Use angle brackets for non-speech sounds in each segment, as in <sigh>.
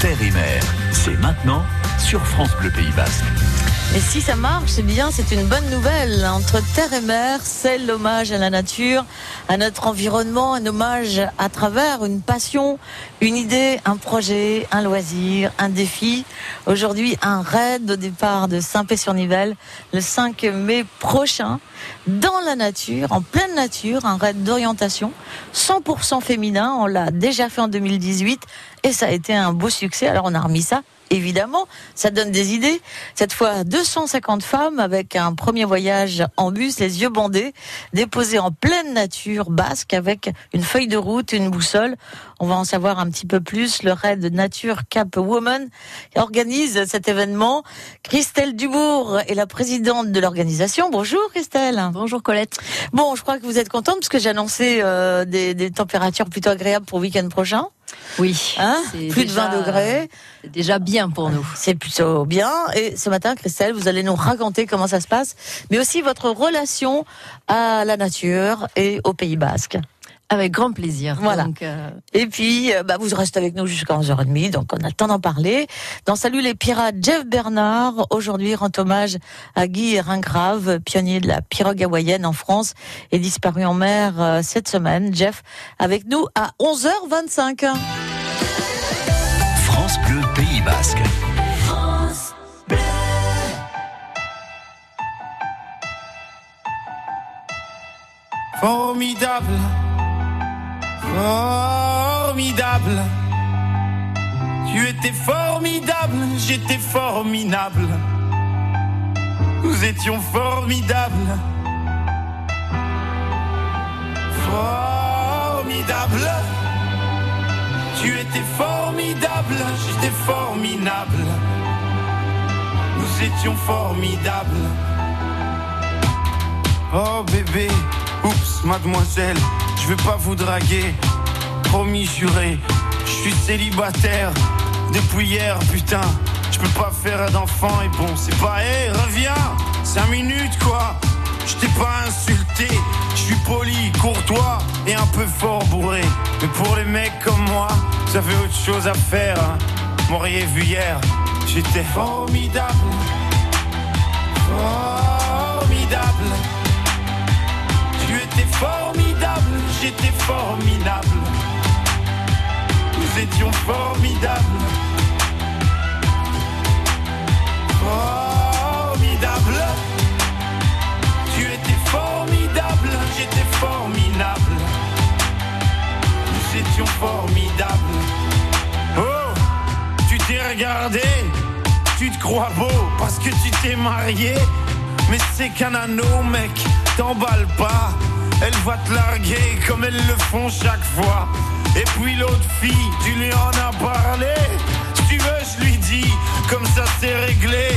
Terre et Mer. C'est maintenant sur France Bleu Pays Basque. Et si ça marche, c'est bien, c'est une bonne nouvelle. Entre terre et mer, c'est l'hommage à la nature, à notre environnement, un hommage à travers une passion, une idée, un projet, un loisir, un défi. Aujourd'hui, un raid au départ de Saint-Pé-sur-Nivelle le 5 mai prochain dans la nature, en pleine nature, un raid d'orientation 100% féminin. On l'a déjà fait en 2018 et ça a été un beau succès. Alors on a remis ça évidemment, ça donne des idées. Cette fois, 250 femmes avec un premier voyage en bus, les yeux bandés, déposés en pleine nature basque avec une feuille de route, une boussole. On va en savoir un petit peu plus. Le raid Nature Cap Woman organise cet événement. Christelle Dubourg est la présidente de l'organisation. Bonjour Christelle. Bonjour Colette. Bon, je crois que vous êtes contente parce que j'ai annoncé euh, des, des températures plutôt agréables pour le week-end prochain. Oui. Hein Plus de 20 degrés. C'est déjà bien pour nous. C'est plutôt bien. Et ce matin, Christelle, vous allez nous raconter comment ça se passe, mais aussi votre relation à la nature et au Pays Basque. Avec grand plaisir. Voilà. euh... Et puis, euh, bah, vous restez avec nous jusqu'à 11h30, donc on a le temps d'en parler. Dans Salut les pirates, Jeff Bernard, aujourd'hui, rend hommage à Guy Ringrave, pionnier de la pirogue hawaïenne en France, et disparu en mer euh, cette semaine. Jeff, avec nous à 11h25. France Bleu Pays Basque. France Bleu. Formidable, formidable. Tu étais formidable, j'étais formidable. Nous étions formidables. Formidable. Tu étais formidable, j'étais formidable. Nous étions formidables. Oh bébé, oups, mademoiselle, je vais pas vous draguer. Promis juré, je suis célibataire depuis hier, putain. Je peux pas faire d'enfant et bon, c'est pas, hé, reviens, cinq minutes quoi. Je t'ai pas insulté, je suis poli, courtois et un peu fort bourré. Mais pour les mecs comme moi, ça fait autre chose à faire. Hein. M'auriez vu hier, j'étais formidable. Formidable. Tu étais formidable, j'étais formidable. Nous étions formidables. Formidable. Tu étais formidable, j'étais formidable. Nous étions formidables. Oh, tu t'es regardé, tu te crois beau parce que tu t'es marié. Mais c'est qu'un anneau, mec, t'emballe pas. Elle va te larguer comme elles le font chaque fois. Et puis l'autre fille, tu lui en as parlé. Si tu veux, je lui dis, comme ça c'est réglé.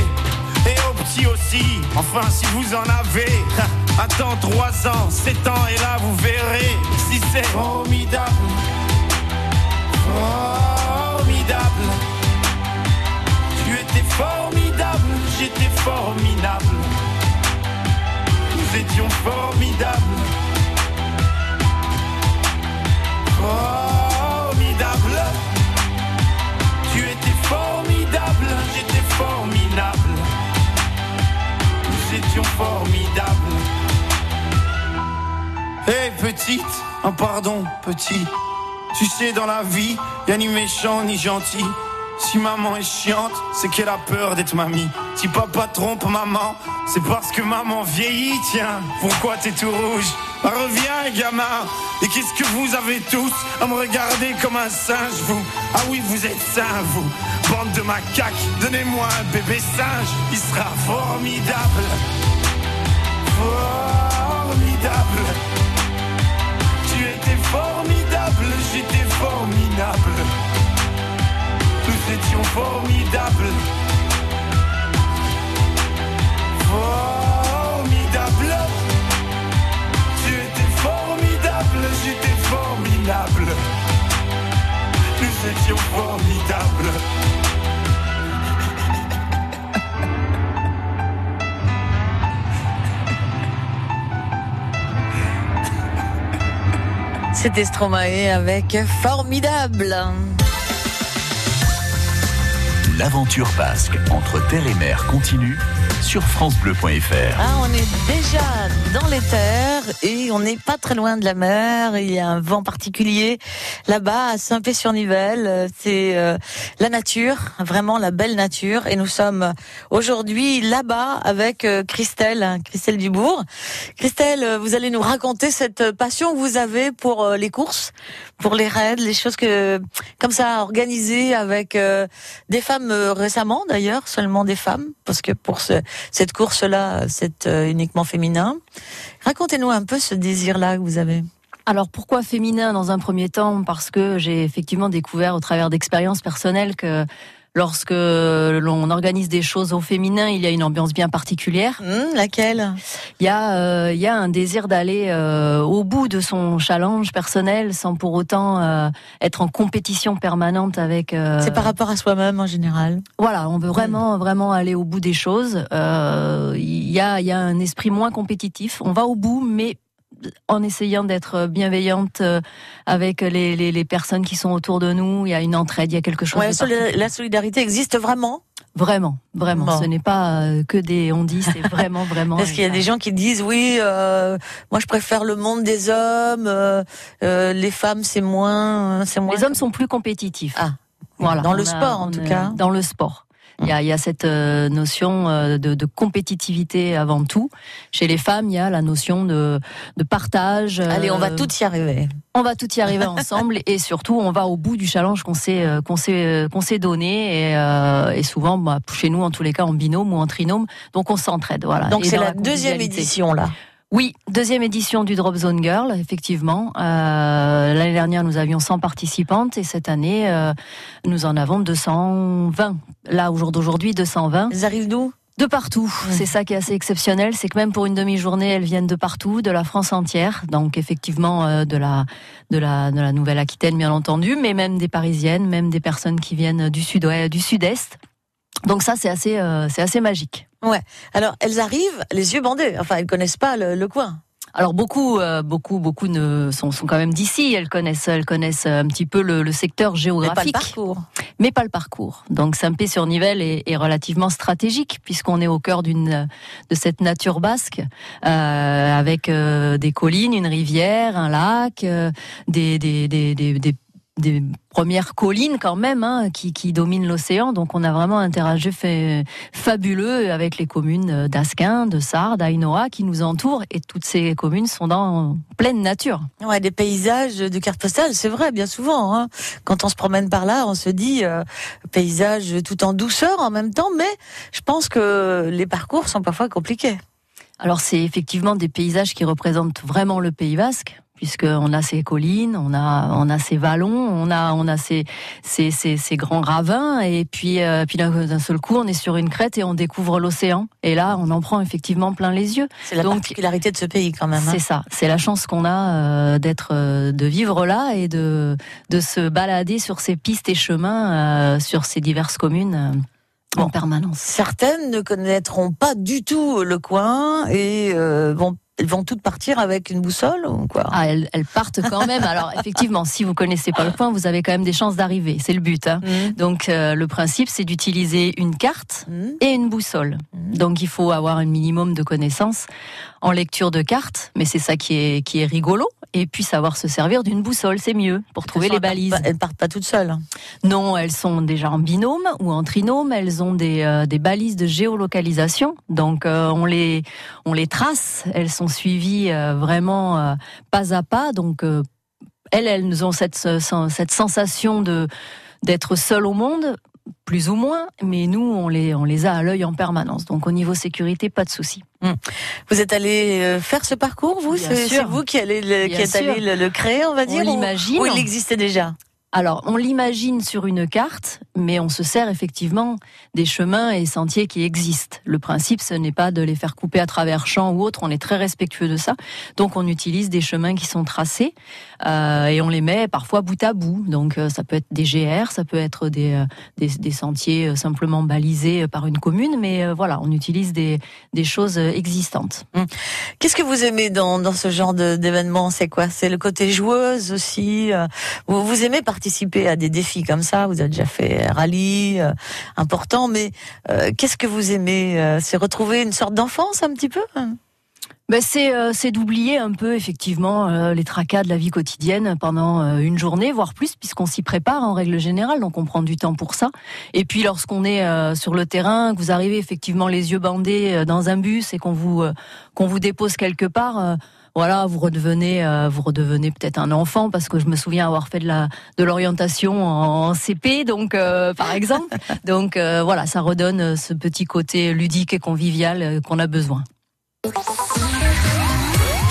Et au petit aussi, enfin si vous en avez. <laughs> Attends 3 ans, 7 ans, et là vous verrez si c'est formidable. Formidable. Tu étais formidable, j'étais formidable. Nous étions formidables. Formidable. Tu étais formidable, j'étais formidable. Nous étions formidables. Hé hey, petite, un pardon petit. Tu sais dans la vie, y'a ni méchant ni gentil. Si maman est chiante, c'est qu'elle a peur d'être mamie. Si papa trompe maman, c'est parce que maman vieillit, tiens. Pourquoi t'es tout rouge? Bah, Reviens, gamin. Et qu'est-ce que vous avez tous à me regarder comme un singe, vous? Ah oui, vous êtes sains, vous. Bande de macaques, donnez-moi un bébé singe. Il sera formidable. Formidable. Tu étais formidable, j'étais formidable. Nous étions formidables. Formidable. Tu étais formidable, j'étais formidable. Nous étions formidables. C'était Stromae avec Formidable. L'aventure basque entre terre et mer continue sur francebleu.fr. Ah, on est déjà dans les terres et on n'est pas très loin de la mer. Il y a un vent particulier là-bas à Saint-Pé-sur-Nivelle. C'est euh, la nature, vraiment la belle nature. Et nous sommes aujourd'hui là-bas avec euh, Christelle, hein, Christelle Dubourg. Christelle, euh, vous allez nous raconter cette passion que vous avez pour les courses, pour les raids, les choses que comme ça organisées avec des femmes récemment d'ailleurs, seulement des femmes, parce que pour ce, cette course-là, c'est euh, uniquement féminin. Racontez-nous un peu ce désir-là que vous avez. Alors pourquoi féminin dans un premier temps? Parce que j'ai effectivement découvert au travers d'expériences personnelles que lorsque l'on organise des choses au féminin, il y a une ambiance bien particulière. Hum, laquelle? Il y a, euh, il y a un désir d'aller euh, au bout de son challenge personnel sans pour autant euh, être en compétition permanente avec. C'est par rapport à soi-même en général? Voilà, on veut vraiment, vraiment aller au bout des choses. Il y, a, il y a un esprit moins compétitif. On va au bout, mais en essayant d'être bienveillante euh, avec les, les, les personnes qui sont autour de nous. Il y a une entraide, il y a quelque chose. Ouais, de la solidarité existe vraiment? Vraiment, vraiment. Bon. Ce n'est pas euh, que des on dit, c'est <laughs> vraiment, vraiment. Parce qu'il y a des gens qui disent oui, euh, moi je préfère le monde des hommes, euh, euh, les femmes c'est moins, c'est moins. Les hommes sont plus compétitifs. Ah, Voilà. dans le a- sport en tout cas. Dans le sport. Il y a, il y a cette euh, notion euh, de, de compétitivité avant tout. Chez les femmes, il y a la notion de, de partage. Allez, on va euh, tout y arriver. on va tout y arriver <laughs> ensemble et surtout on va au bout du challenge qu'on s'est euh, qu'on s'est euh, qu'on s'est donné et, euh, et souvent bah, chez nous en tous les cas en binôme ou en trinôme donc on s'entraide voilà Donc c'est la deuxième édition là. Oui deuxième édition du Drop Zone Girl effectivement. Euh, l'année dernière nous avions 100 participantes et cette année euh, nous en avons 220 là au jour d'aujourd'hui 220 Elles arrivent d'où? De partout, c'est ça qui est assez exceptionnel, c'est que même pour une demi-journée, elles viennent de partout, de la France entière, donc effectivement euh, de la de la de la Nouvelle-Aquitaine bien entendu, mais même des Parisiennes, même des personnes qui viennent du sud-ouest, du sud-est. Donc ça c'est assez euh, c'est assez magique. Alors elles arrivent les yeux bandés. Enfin elles connaissent pas le, le coin. Alors beaucoup euh, beaucoup beaucoup ne sont, sont quand même d'ici, elles connaissent elles connaissent un petit peu le, le secteur Mais pas le géographique. parcours. mais pas le parcours. Donc Saint-Pé-sur-Nivelle est, est relativement stratégique puisqu'on est au cœur d'une de cette nature basque euh, avec euh, des collines, une rivière, un lac, des, des, des, des, des- premières collines quand même hein, qui, qui dominent l'océan. Donc on a vraiment un terrain jeu fait- fabuleux avec les communes d'Asquin, de Sardes, d'Ainoa qui nous entourent et toutes ces communes sont dans pleine nature. Ouais, des paysages de carte postale, c'est vrai, bien souvent. Hein. Quand on se promène par là, on se dit euh, paysage tout en douceur en même temps, mais je pense que les parcours sont parfois compliqués. Alors c'est effectivement des paysages qui représentent vraiment le Pays Basque puisqu'on a ces collines, on a on a ces vallons, on a on a ces ces, ces, ces grands ravins et puis euh, puis d'un seul coup on est sur une crête et on découvre l'océan et là on en prend effectivement plein les yeux. C'est la Donc, particularité de ce pays quand même. hein. C'est ça, c'est la chance qu'on a euh, d'être euh, de vivre là et de de se balader sur ces pistes et chemins sur ces diverses communes en permanence. Certaines ne connaîtront pas du tout le coin et euh, vont, elles vont toutes partir avec une boussole ou quoi Ah, elles, elles partent quand même. Alors <laughs> effectivement, si vous connaissez pas le point, vous avez quand même des chances d'arriver. C'est le but. Hein. Mmh. Donc euh, le principe, c'est d'utiliser une carte Mmh. et une boussole. Mhm. Donc il faut avoir un minimum de connaissances en lecture de cartes, mais c'est ça qui est qui est rigolo. Et puis savoir se servir d'une boussole, c'est mieux pour trouver les façon, elles balises. partent partent pas toutes seules. hein. Non, elles sont déjà en binôme ou en trinôme. Elles ont des, euh, des balises de géolocalisation. Donc euh, on les on les trace. Elles sont suivies euh, vraiment pas à pas. Donc elles elles ont cette ce- cette sensation de d'être seules au monde plus ou moins, mais nous on les on les a à l'œil en permanence. Donc au niveau sécurité, pas de souci. Vous êtes allé euh, faire ce parcours, vous? C'est vous qui, allez le, qui êtes allé le, le créer, on va dire On ou- l'imagine. Ou il existait déjà? Alors, on l'imagine sur une carte, mais on se sert effectivement des chemins et sentiers qui existent. Le principe, ce n'est pas de les faire couper à travers champs ou autre. On est très respectueux de ça. Donc, on utilise des chemins qui sont tracés euh, et on les met parfois bout à bout. Donc, euh, ça peut être des GR, ça peut être des, euh, des, des sentiers euh, simplement balisés par une commune, mais voilà, on utilise des, des choses existantes. Qu'est-ce que vous aimez dans, dans ce genre d'événement? C'est quoi? C'est le côté joueuse aussi vous, aimez participer à des défis comme ça. Vous avez déjà fait rallye euh, important, mais euh, qu'est-ce que vous aimez euh, C'est retrouver une sorte d'enfance un petit peu ben c'est euh, d'oublier un peu effectivement les tracas de la vie quotidienne pendant une journée, voire plus, puisqu'on s'y prépare en règle générale, donc on prend du temps pour ça. Et puis lorsqu'on est sur le terrain, que vous arrivez effectivement les yeux bandés dans un bus et qu'on vous qu'on vous dépose quelque part. Voilà, vous redevenez, vous redevenez peut-être un enfant parce que je me souviens avoir fait de la de l'orientation en, CP, donc par exemple. <laughs> donc voilà, ça redonne ce petit côté ludique et convivial qu'on a besoin.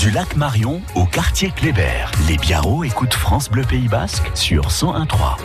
Du lac Marion au quartier Kléber, les Biarros écoutent France Bleu Pays Basque sur 101.3.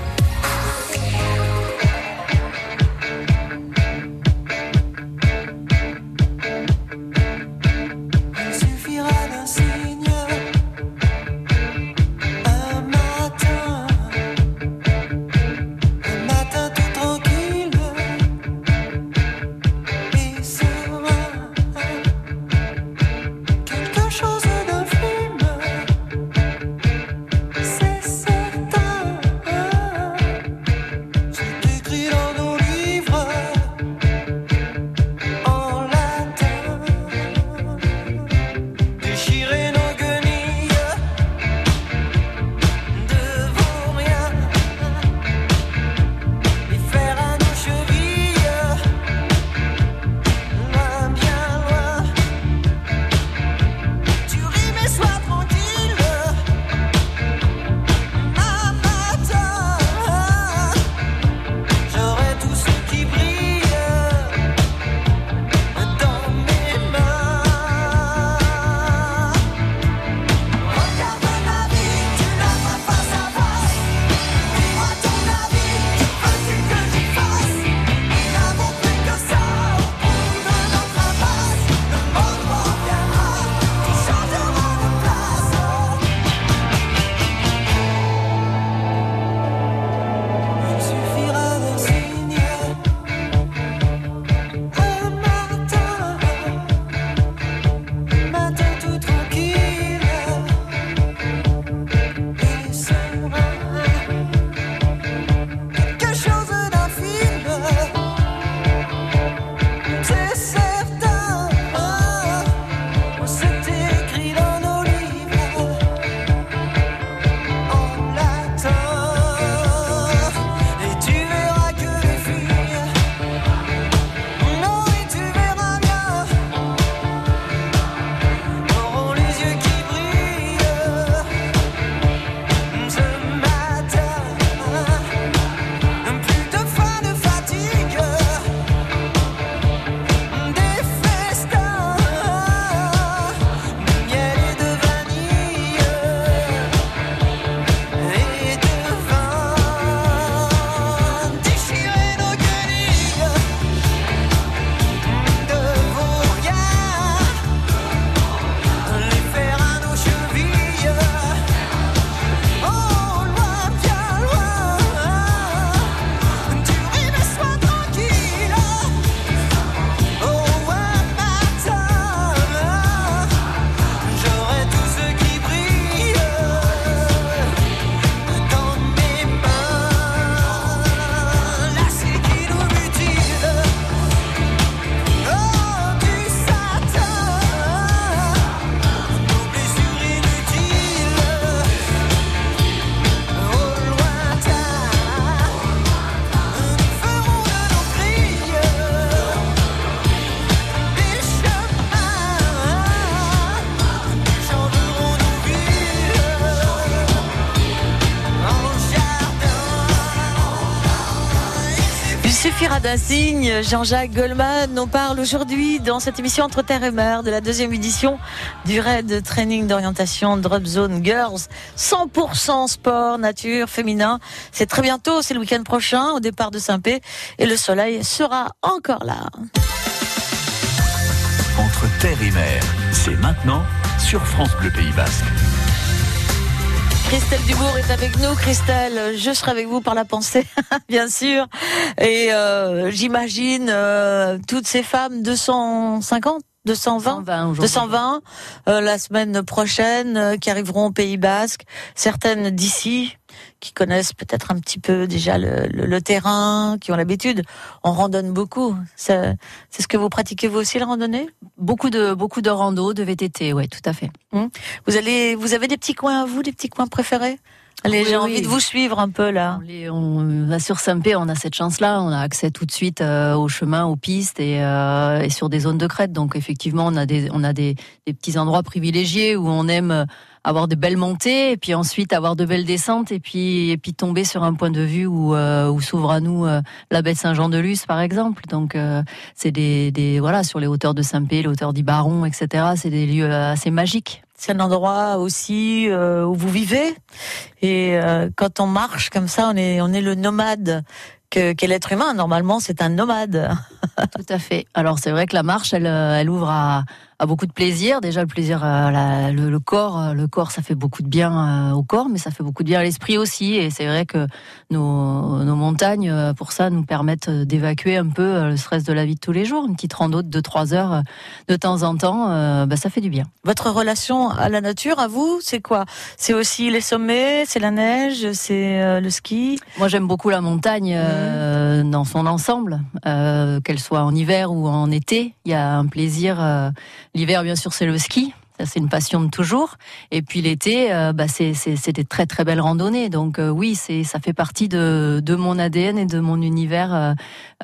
Jean-Jacques Goldman. On parle aujourd'hui dans cette émission Entre Terre et Mer de la deuxième édition du raid training d'orientation Drop Zone Girls. 100% sport, nature, féminin. C'est très bientôt, c'est le week-end prochain au départ de Saint-Pé et le soleil sera encore là. Entre Terre et Mer, c'est maintenant sur France Bleu Pays Basque. Christelle Dubourg est avec nous. Christelle, je serai avec vous par la pensée, <laughs> bien sûr. Et euh, j'imagine euh, toutes ces femmes 250 220, 220 euh, la semaine prochaine qui arriveront au Pays Basque, certaines d'ici qui connaissent peut-être un petit peu déjà le, le- le terrain, qui ont l'habitude, on randonne beaucoup. C'est ce que vous pratiquez vous aussi, la randonnée? Beaucoup de beaucoup de rando, de VTT, ouais, tout à fait. Vous allez, vous avez des petits coins à vous, des petits coins préférés? Allez, Oui, j'ai oui. envie de vous suivre un peu là. On, les- on va sur Saint-Pé, on a cette chance-là, on a accès tout de suite euh, au chemin, aux pistes et, euh, et sur des zones de crête. Donc effectivement, on a des, on a des, des petits endroits privilégiés où on aime euh, avoir de belles montées et puis ensuite avoir de belles descentes et puis et puis tomber sur un point de vue où, euh, où s'ouvre à nous euh, la baie de Saint-Jean-de-Luz par exemple. Donc euh, c'est des, des voilà sur les hauteurs de Saint-Pé, les hauteurs d'Ibaron, etc. C'est des lieux euh, assez magiques. C'est un endroit aussi euh, où vous vivez. Et euh, quand on marche comme ça, on est, on est le nomade que, qu'est l'être humain. Normalement, c'est un nomade. Tout à fait. Alors c'est vrai que la marche, elle, euh, elle ouvre à, à beaucoup de plaisir. Déjà le plaisir, euh, la- le, le corps, euh, le corps, ça fait beaucoup de bien euh, au corps, mais ça fait beaucoup de bien à l'esprit aussi. Et c'est vrai que nos, nos montagnes, pour ça, nous permettent d'évacuer un peu le stress de la vie de tous les jours. Une petite rando de 2-3 heures de temps en temps, euh, bah, ça fait du bien. Votre relation à la nature, à vous, c'est quoi? C'est aussi les sommets, c'est la neige, c'est le ski? Moi, j'aime beaucoup la montagne dans son ensemble, qu'elle soit en hiver ou en été. Il y a un plaisir. L'hiver, bien sûr, c'est le ski. Ça, c'est une passion de toujours. Et puis l'été, euh, bah, c'est des très très belles randonnées. Donc euh, oui, c'est ça fait partie de, de mon ADN et de mon univers. euh,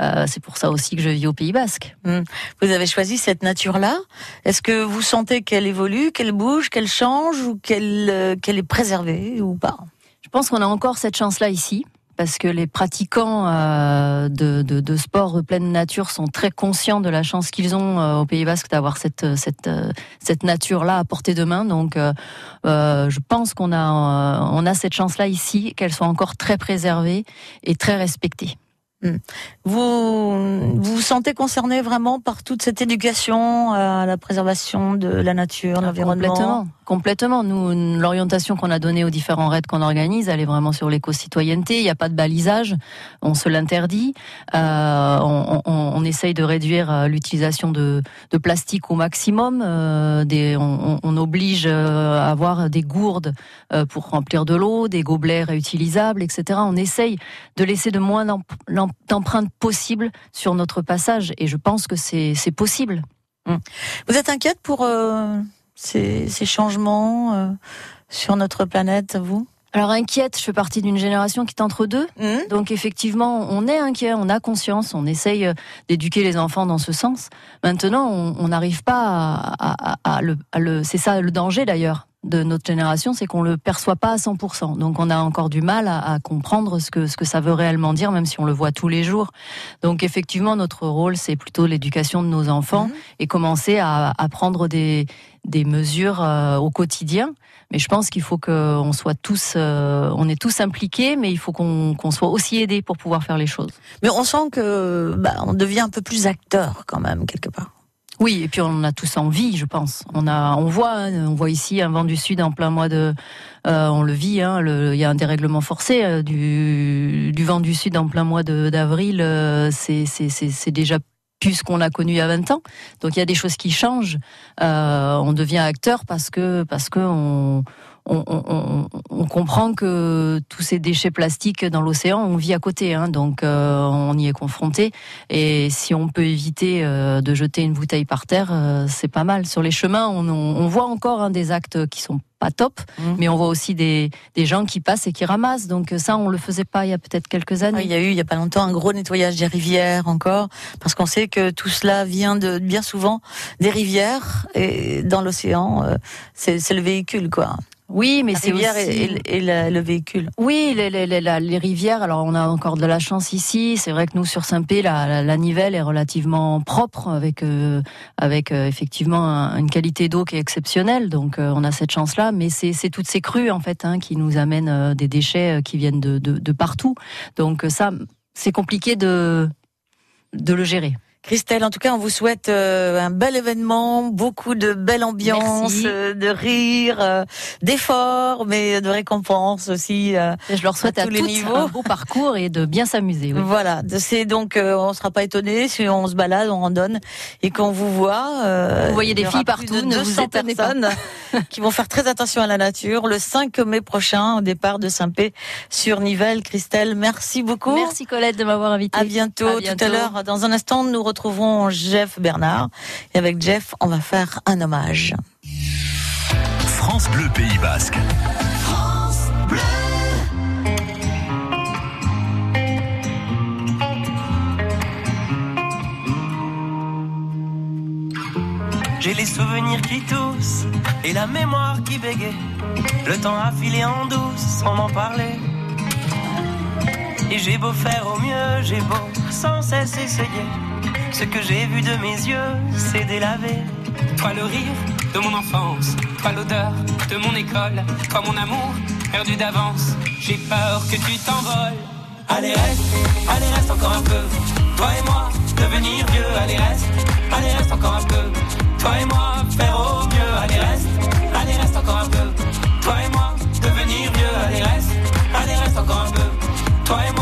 euh, c'est pour ça aussi que je vis au Pays Basque. Vous avez choisi cette nature-là. Est-ce que vous sentez qu'elle évolue, qu'elle bouge, qu'elle change ou qu'elle qu'elle est préservée ou pas? Je pense qu'on a encore cette chance-là ici. Parce que les pratiquants euh, de, de, de sport pleine nature sont très conscients de la chance qu'ils ont euh, au Pays Basque d'avoir cette, cette, euh, cette nature-là à portée de main. Donc, euh, euh, je pense qu'on a, euh, on a cette chance-là ici, qu'elle soit encore très préservée et très respectée. Vous vous vous sentez concerné vraiment par toute cette éducation à la préservation de la nature, de l'environnement Complètement, complètement. Nous, l'orientation qu'on a donnée aux différents raids qu'on organise, elle est vraiment sur l'éco-citoyenneté. Il n'y a pas de balisage, on se l'interdit. Euh, on, on, on essaye de réduire euh, l'utilisation de, de plastique au maximum. Euh, des, on, on oblige euh, à avoir des gourdes euh, pour remplir de l'eau, des gobelets réutilisables, etc. On essaye de laisser de moins d'emp- l'em- d'empreintes possibles sur notre passage, et je pense que c'est possible. Vous êtes inquiète pour euh, ces, ces changements euh, sur notre planète, vous? Alors inquiète, je fais partie d'une génération qui est entre deux. Hmm Donc effectivement, on est inquiet, on a conscience, on essaye euh, d'éduquer les enfants dans ce sens. Maintenant, on n'arrive pas à, à- à- à le, à le- c'est ça le danger d'ailleurs de notre génération, c'est qu'on le perçoit pas à 100%. Donc on a encore du mal à, à comprendre ce que ce que ça veut réellement dire, même si on le voit tous les jours. Donc effectivement, notre rôle, c'est plutôt l'éducation de nos enfants Mhm. et commencer à, à prendre des des mesures euh, au quotidien. Mais je pense qu'il faut qu'on soit tous, euh, on est tous impliqués, mais il faut qu'on qu'on soit aussi aidés pour pouvoir faire les choses. Mais on sent que bah, on devient un peu plus acteur quand même quelque part. Oui, et puis on a tous envie, je pense. On a, on voit, hein, on voit ici un vent du sud en plein mois de, euh, on le vit. Hein, il y a un dérèglement forcé euh, du, vent du sud en plein mois d'avril. euh, c'est, déjà plus qu'on a connu il y a 20 ans. Donc il y a des choses qui changent. On devient acteur parce que parce que on, on, on- on- comprend que tous ces déchets plastiques dans l'océan, on vit à côté, hein, donc euh, on y est confronté. Et si on peut éviter euh, de jeter une bouteille par terre, euh, c'est pas mal. Sur les chemins, on, on- on voit encore hein, des actes qui sont pas top, Mhm. mais on voit aussi des, des gens qui passent et qui ramassent. Donc ça, on le faisait pas il y a peut-être quelques Ah, années. Il y a eu il y a pas longtemps un gros nettoyage des rivières encore parce qu'on sait que tout cela vient de bien souvent des rivières et dans l'océan euh, c'est le véhicule quoi. Oui, mais c'est aussi... et, et- et la- le véhicule. Oui, les, les, les, les rivières, alors on a encore de la chance ici. C'est vrai que nous, sur Saint-Pé, la, la, la Nivelle est relativement propre, avec, euh, avec euh, effectivement un- une qualité d'eau qui est exceptionnelle. Donc euh, on a cette chance-là. Mais c'est c'est toutes ces crues, en fait, hein, qui nous amènent des déchets qui viennent de, de, de partout. Donc ça, c'est compliqué de, de le gérer. Christelle, en tout cas, on vous souhaite euh, un bel événement, beaucoup de belle ambiance, euh, de rire, euh, d'efforts, mais de récompenses aussi. euh, Je leur souhaite À à, tous les niveaux. un beau parcours et de bien s'amuser. oui. Voilà, c'est donc, euh, on sera pas étonné si on se balade, on randonne et qu'on vous voit. euh, Vous voyez des filles partout, de ne vous 200 étonnez pas. personnes qui vont faire très attention à la nature le 5 mai prochain au départ de Saint-Pé sur Nivelles. Christelle, merci beaucoup. Merci Colette de m'avoir invité. À bientôt. À Tout bientôt. à l'heure, dans un instant, nous retrouverons Jeff Bernard. Et avec Jeff, on va faire un hommage. France Bleu Pays Basque. J'ai les souvenirs qui toussent et la mémoire qui bégaye. Le temps a filé en douce sans m'en parler. Et j'ai beau faire au mieux, j'ai beau sans cesse essayer. Ce que j'ai vu de mes yeux, c'est délavé. Toi le rire de mon enfance, toi l'odeur de mon école, toi mon amour perdu d'avance. J'ai peur que tu t'envoles. Allez reste, allez reste encore un peu. Toi et moi, devenir vieux, allez reste, allez reste encore un peu. Toi et moi, faire au mieux, allez reste, allez reste encore un peu. Toi et moi, devenir vieux, allez reste, allez reste encore un peu. Toi et moi,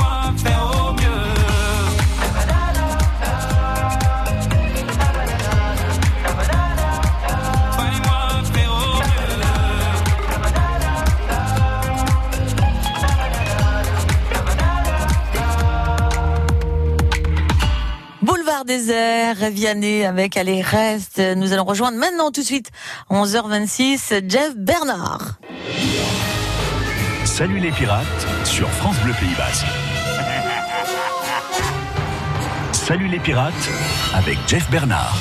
Vianney avec Allez Reste. Nous allons rejoindre maintenant tout de suite, 11h26, Jeff Bernard. Salut les pirates sur France Bleu Pays Basque. Salut les pirates avec Jeff Bernard.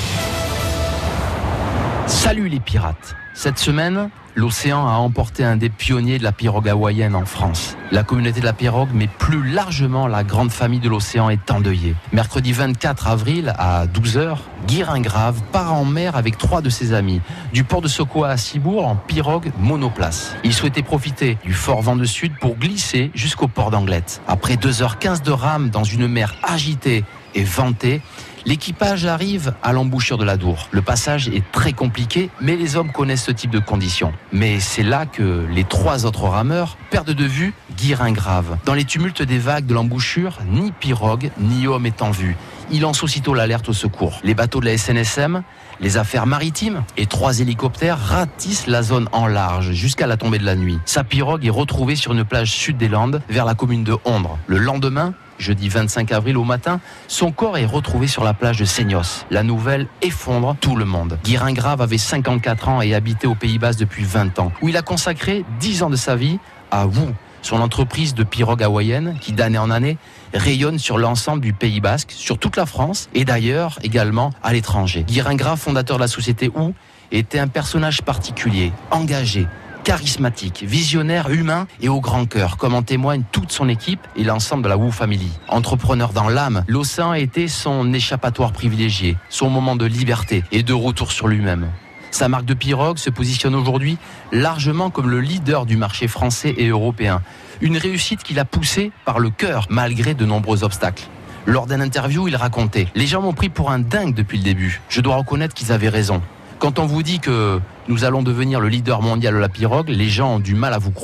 Salut les pirates Cette semaine, l'océan a emporté un des pionniers de la pirogue hawaïenne en France. La communauté de la pirogue, mais plus largement la grande famille de l'océan est endeuillée. Mercredi 24 avril à 12h, Guy Ringrave part en mer avec trois de ses amis, du port de Sokoa à Cibourg en pirogue monoplace. Il souhaitait profiter du fort vent de sud pour glisser jusqu'au port d'Anglette. Après 2h15 de rame dans une mer agitée et ventée, L'équipage arrive à l'embouchure de la Dour. Le passage est très compliqué, mais les hommes connaissent ce type de conditions. Mais c'est là que les trois autres rameurs perdent de vue Guy Ringrave. Dans les tumultes des vagues de l'embouchure, ni pirogue, ni homme est en vue. Il lance aussitôt l'alerte au secours. Les bateaux de la SNSM, les affaires maritimes et trois hélicoptères ratissent la zone en large jusqu'à la tombée de la nuit. Sa pirogue est retrouvée sur une plage sud des Landes, vers la commune de Ondre. Le lendemain, jeudi 25 avril au matin, son corps est retrouvé sur la plage de Seignos. La nouvelle effondre tout le monde. Guirin Grave avait 54 ans et habitait au Pays Bas depuis 20 ans, où il a consacré 10 ans de sa vie à Wu, son entreprise de pirogue hawaïenne qui d'année en année rayonne sur l'ensemble du Pays Basque, sur toute la France et d'ailleurs également à l'étranger. Guirin Grave, fondateur de la société Wu, était un personnage particulier, engagé, charismatique, visionnaire, humain et au grand cœur, comme en témoigne toute son équipe et l'ensemble de la Wu Family. Entrepreneur dans l'âme, l'océan a été son échappatoire privilégié, son moment de liberté et de retour sur lui-même. Sa marque de pirogue se positionne aujourd'hui largement comme le leader du marché français et européen. Une réussite qu'il a poussée par le cœur malgré de nombreux obstacles. Lors d'un interview, il racontait Les gens m'ont pris pour un dingue depuis le début. Je dois reconnaître qu'ils avaient raison. Quand on vous dit que nous allons devenir le leader mondial de la pirogue, les gens ont du mal à vous croire.